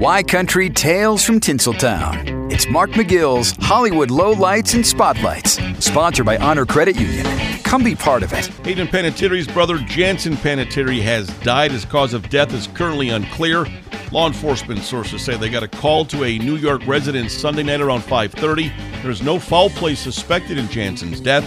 Y Country Tales from Tinseltown. It's Mark McGill's Hollywood Lowlights and Spotlights, sponsored by Honor Credit Union. Come be part of it. Hayden Panettiere's brother Jansen Panettiere has died. His cause of death is currently unclear. Law enforcement sources say they got a call to a New York resident Sunday night around 5:30. There's no foul play suspected in Jansen's death.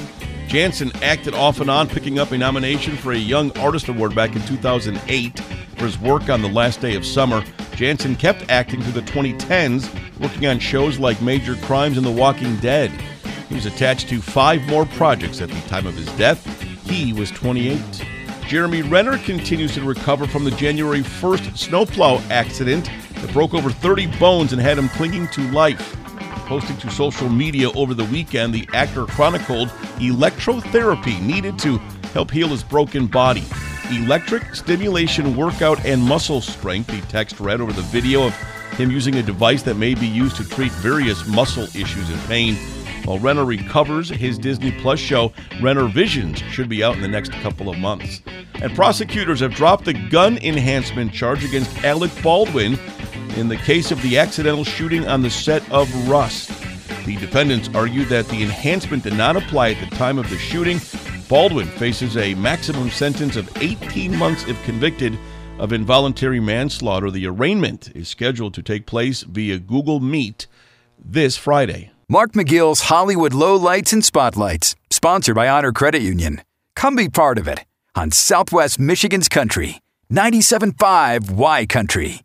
Jansen acted off and on, picking up a nomination for a Young Artist Award back in 2008 for his work on The Last Day of Summer. Jansen kept acting through the 2010s, working on shows like Major Crimes and The Walking Dead. He was attached to five more projects at the time of his death. He was 28. Jeremy Renner continues to recover from the January 1st snowplow accident that broke over 30 bones and had him clinging to life. Posting to social media over the weekend, the actor chronicled electrotherapy needed to help heal his broken body. Electric stimulation workout and muscle strength, the text read over the video of him using a device that may be used to treat various muscle issues and pain. While Renner recovers, his Disney Plus show, Rennervations, should be out in the next couple of months. And prosecutors have dropped the gun enhancement charge against Alec Baldwin in the case of the accidental shooting on the set of Rust. The defendants argue that the enhancement did not apply at the time of the shooting. Baldwin faces a maximum sentence of 18 months if convicted of involuntary manslaughter. The arraignment is scheduled to take place via Google Meet this Friday. Mark McGill's Hollywood Lowlights and Spotlights, sponsored by Honor Credit Union. Come be part of it on Southwest Michigan's Country, 97.5 Y Country.